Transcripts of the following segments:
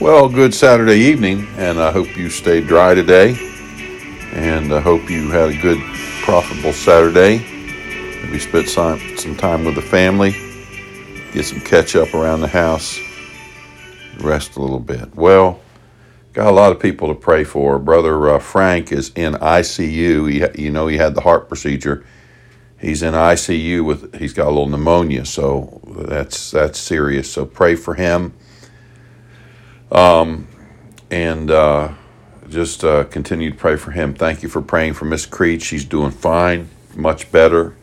Well, good Saturday evening, and I hope you stayed dry today. And I hope you had a good, profitable Saturday. Maybe spent some, some time with the family, get some catch up around the house, rest a little bit. Well, got a lot of people to pray for. Brother uh, Frank is in ICU. He, you know, he had the heart procedure. He's in ICU with. He's got a little pneumonia, so that's that's serious. So pray for him. Um, and uh, just uh, continue to pray for him. Thank you for praying for Miss Creed. She's doing fine, much better.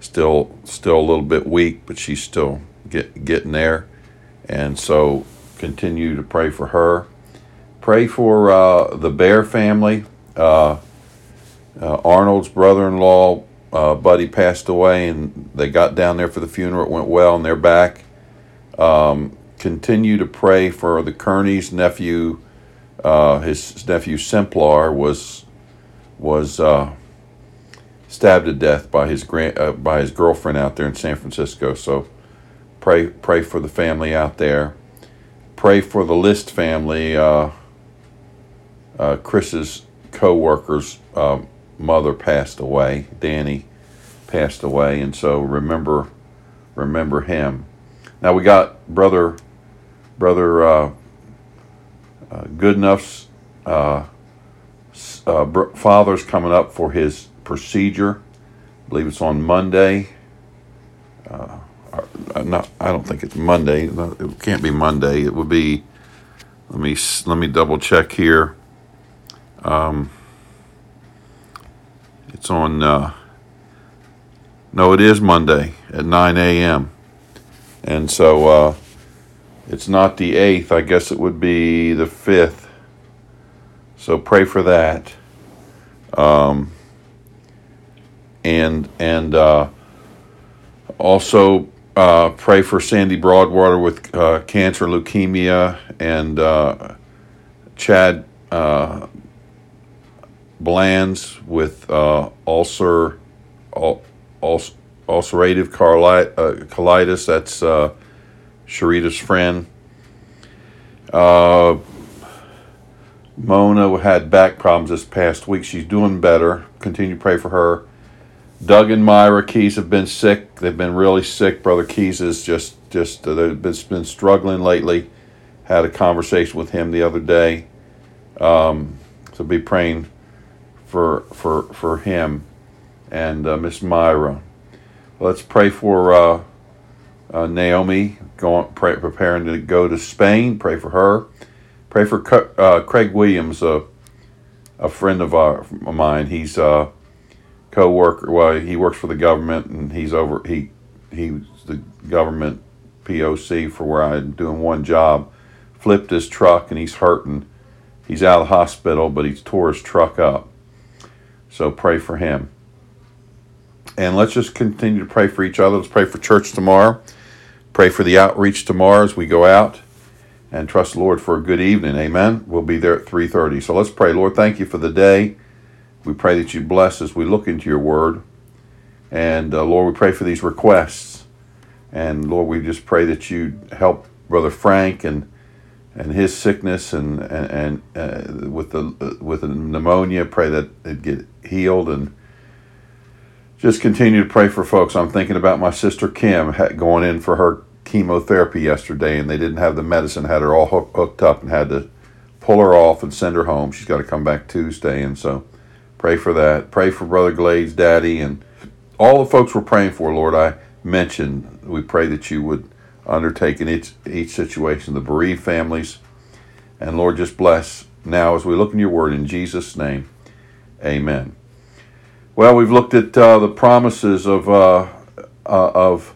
Still, still a little bit weak, but she's still get, getting there. And so, continue to pray for her. Pray for uh, the Bear family. Uh, uh, Arnold's brother-in-law, uh, Buddy, passed away, and they got down there for the funeral. It went well, and they're back. Um, continue to pray for the Kearney's nephew uh, his nephew Simplar was was uh, stabbed to death by his grand uh, by his girlfriend out there in San Francisco. So pray pray for the family out there. Pray for the List family. Uh, uh, Chris's co-worker's um, mother passed away. Danny passed away, and so remember remember him. Now we got brother brother uh, uh, uh, uh, father's coming up for his procedure. I believe it's on Monday. Uh, uh, not, I don't think it's Monday. It can't be Monday. It would be. Let me let me double check here. Um, it's on. Uh, no, it is Monday at 9 a.m. And so uh, it's not the 8th. I guess it would be the 5th. So pray for that. Um, and and uh, also uh, pray for Sandy Broadwater with uh, cancer, leukemia, and uh, Chad uh, Blands with uh, ulcer, ul- ulcerative colitis. That's Sharita's friend. Uh, Mona had back problems this past week. She's doing better. Continue to pray for her. Doug and Myra Keys have been sick. They've been really sick. Brother Keys is just just uh, they've been, been struggling lately. Had a conversation with him the other day. Um, so be praying for for for him and uh, Miss Myra. Let's pray for uh, uh, Naomi going pray, preparing to go to Spain. Pray for her. Pray for uh, Craig Williams, a a friend of, our, of mine. He's a co-worker. Well, he works for the government, and he's over. He he's the government POC for where I'm doing one job. Flipped his truck, and he's hurting. He's out of the hospital, but he's tore his truck up. So pray for him. And let's just continue to pray for each other. Let's pray for church tomorrow. Pray for the outreach tomorrow as we go out and trust the Lord for a good evening. Amen. We'll be there at 3:30. So let's pray. Lord, thank you for the day. We pray that you bless as we look into your word. And uh, Lord, we pray for these requests. And Lord, we just pray that you help brother Frank and and his sickness and and, and uh, with the uh, with the pneumonia, pray that it get healed and just continue to pray for folks. I'm thinking about my sister Kim going in for her chemotherapy yesterday, and they didn't have the medicine, had her all hooked up, and had to pull her off and send her home. She's got to come back Tuesday, and so pray for that. Pray for Brother Glade's daddy and all the folks we're praying for, Lord. I mentioned we pray that you would undertake in each, each situation the bereaved families, and Lord, just bless now as we look in your word in Jesus' name. Amen. Well, we've looked at uh, the promises of uh, uh, of,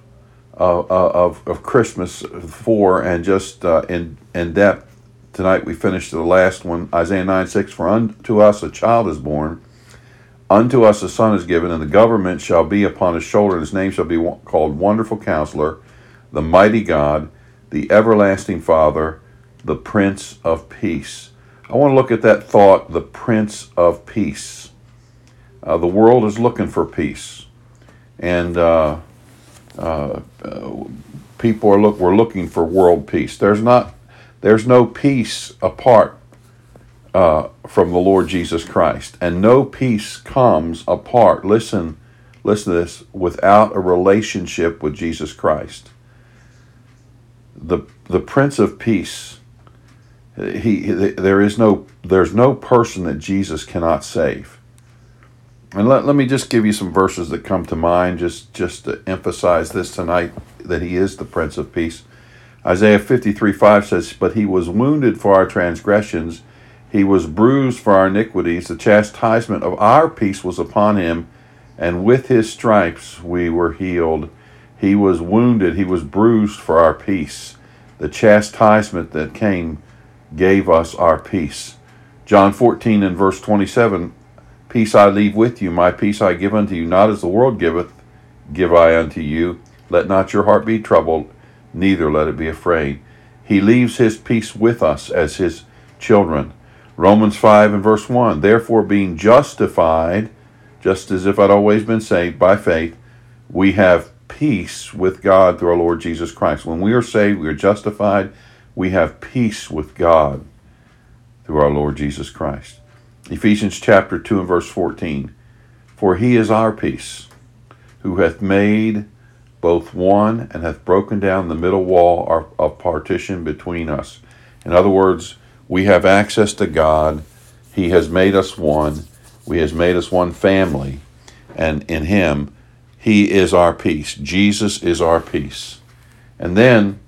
uh, uh, of of Christmas four, and just in in depth tonight we finished the last one, Isaiah nine six. For unto us a child is born, unto us a son is given, and the government shall be upon his shoulder, and his name shall be called Wonderful Counselor, the Mighty God, the Everlasting Father, the Prince of Peace. I want to look at that thought, the Prince of Peace. Uh, the world is looking for peace, and uh, uh, people are look. We're looking for world peace. There's not There's no peace apart uh, from the Lord Jesus Christ. And no peace comes apart, listen, listen to this, without a relationship with Jesus Christ. The, the Prince of Peace, he there is no there's no person that Jesus cannot save. And let, let me just give you some verses that come to mind just, just to emphasize this tonight that he is the Prince of Peace. Isaiah 53 5 says, But he was wounded for our transgressions, he was bruised for our iniquities. The chastisement of our peace was upon him, and with his stripes we were healed. He was wounded, he was bruised for our peace. The chastisement that came gave us our peace. John 14 and verse 27 Peace I leave with you, my peace I give unto you, not as the world giveth, give I unto you. Let not your heart be troubled, neither let it be afraid. He leaves his peace with us as his children. Romans 5 and verse 1 Therefore, being justified, just as if I'd always been saved by faith, we have peace with God through our Lord Jesus Christ. When we are saved, we are justified, we have peace with God through our Lord Jesus Christ. Ephesians chapter 2 and verse 14 For he is our peace, who hath made both one and hath broken down the middle wall of partition between us. In other words, we have access to God. He has made us one. He has made us one family. And in Him, He is our peace. Jesus is our peace. And then,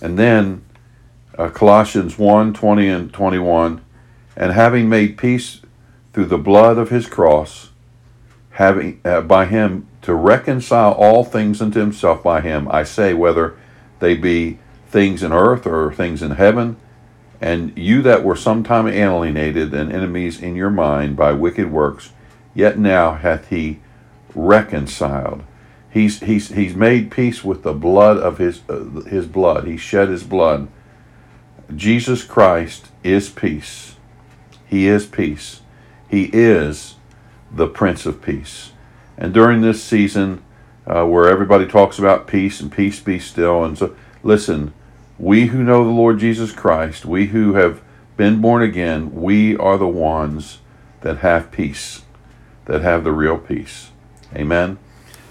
and then, uh, Colossians 1 20 and 21, and having made peace through the blood of His cross, having uh, by Him to reconcile all things unto Himself by Him, I say, whether they be things in earth or things in heaven and you that were sometime alienated and enemies in your mind by wicked works, yet now hath he reconciled. He's, he's, he's made peace with the blood of his, uh, his blood. He shed his blood. Jesus Christ is peace. He is peace. He is the Prince of Peace. And during this season, uh, where everybody talks about peace and peace be still, and so listen, we who know the Lord Jesus Christ, we who have been born again, we are the ones that have peace, that have the real peace. Amen.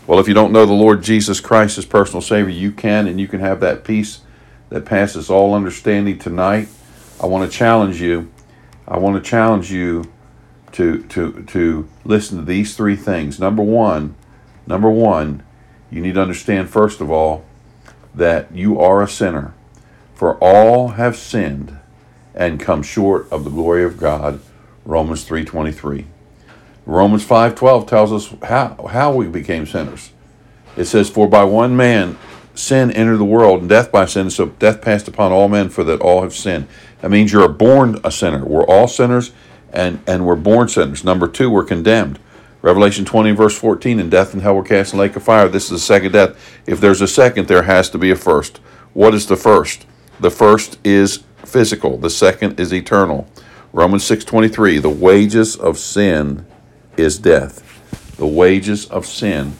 Well, if you don't know the Lord Jesus Christ as personal Savior, you can, and you can have that peace that passes all understanding tonight. I want to challenge you. I want to challenge you to to to listen to these three things. Number one, number one, you need to understand first of all that you are a sinner. For all have sinned and come short of the glory of God. Romans 3:23. Romans 5:12 tells us how, how we became sinners. It says, "For by one man sin entered the world, and death by sin, so death passed upon all men, for that all have sinned." That means you're born a sinner. We're all sinners, and and we're born sinners. Number two, we're condemned. Revelation 20, verse 14, and death and hell were cast in the lake of fire. This is the second death. If there's a second, there has to be a first. What is the first? The first is physical, the second is eternal. Romans 6:23, the wages of sin is death. The wages of sin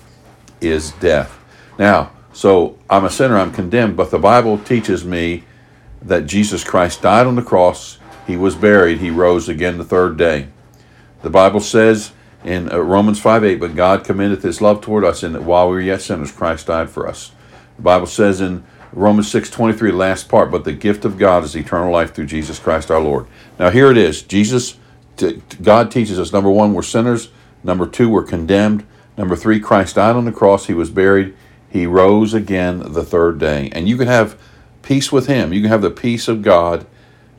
is death. Now, so I'm a sinner, I'm condemned, but the Bible teaches me that Jesus Christ died on the cross, he was buried, he rose again the third day. The Bible says in uh, Romans 5 8, but God commendeth his love toward us in that while we were yet sinners, Christ died for us. The Bible says in Romans 6:23 last part, but the gift of God is eternal life through Jesus Christ our Lord. Now here it is. Jesus God teaches us number 1 we're sinners, number 2 we're condemned, number 3 Christ died on the cross, he was buried, he rose again the third day. And you can have peace with him. You can have the peace of God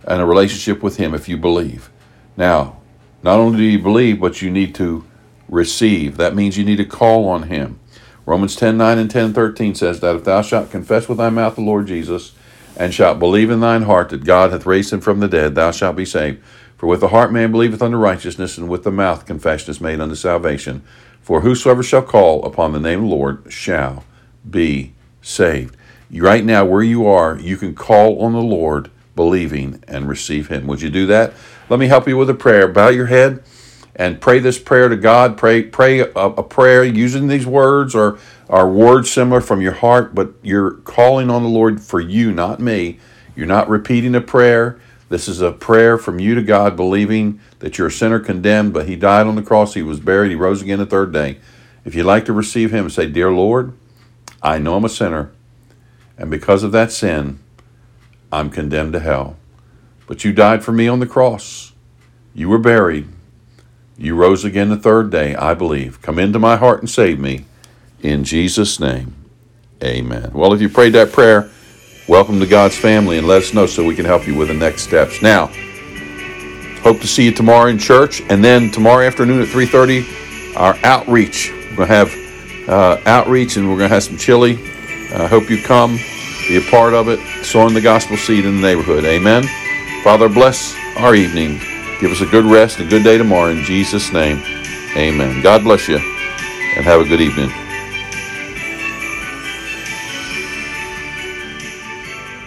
and a relationship with him if you believe. Now, not only do you believe, but you need to receive. That means you need to call on him. Romans 10 9 and 10 13 says that if thou shalt confess with thy mouth the Lord Jesus, and shalt believe in thine heart that God hath raised him from the dead, thou shalt be saved. For with the heart man believeth unto righteousness, and with the mouth confession is made unto salvation. For whosoever shall call upon the name of the Lord shall be saved. Right now, where you are, you can call on the Lord, believing, and receive him. Would you do that? Let me help you with a prayer. Bow your head and pray this prayer to God. Pray pray a, a, prayer using these words or are words similar from your heart, but you're calling on the Lord for you, not me. You're not repeating a prayer. This is a prayer from you to God, believing that you're a sinner condemned, but He died on the cross, He was buried, He rose again the third day. If you'd like to receive Him, say, Dear Lord, I know I'm a sinner, and because of that sin, I'm condemned to hell. But you died for me on the cross. You were buried. You rose again the third day, I believe. Come into my heart and save me. In Jesus' name, amen. Well, if you prayed that prayer, welcome to God's family and let us know so we can help you with the next steps. Now, hope to see you tomorrow in church and then tomorrow afternoon at 3.30, our outreach. We're going to have uh, outreach and we're going to have some chili. I uh, hope you come, be a part of it, sowing the gospel seed in the neighborhood. Amen. Father, bless our evening. Give us a good rest and a good day tomorrow in Jesus' name. Amen. God bless you and have a good evening.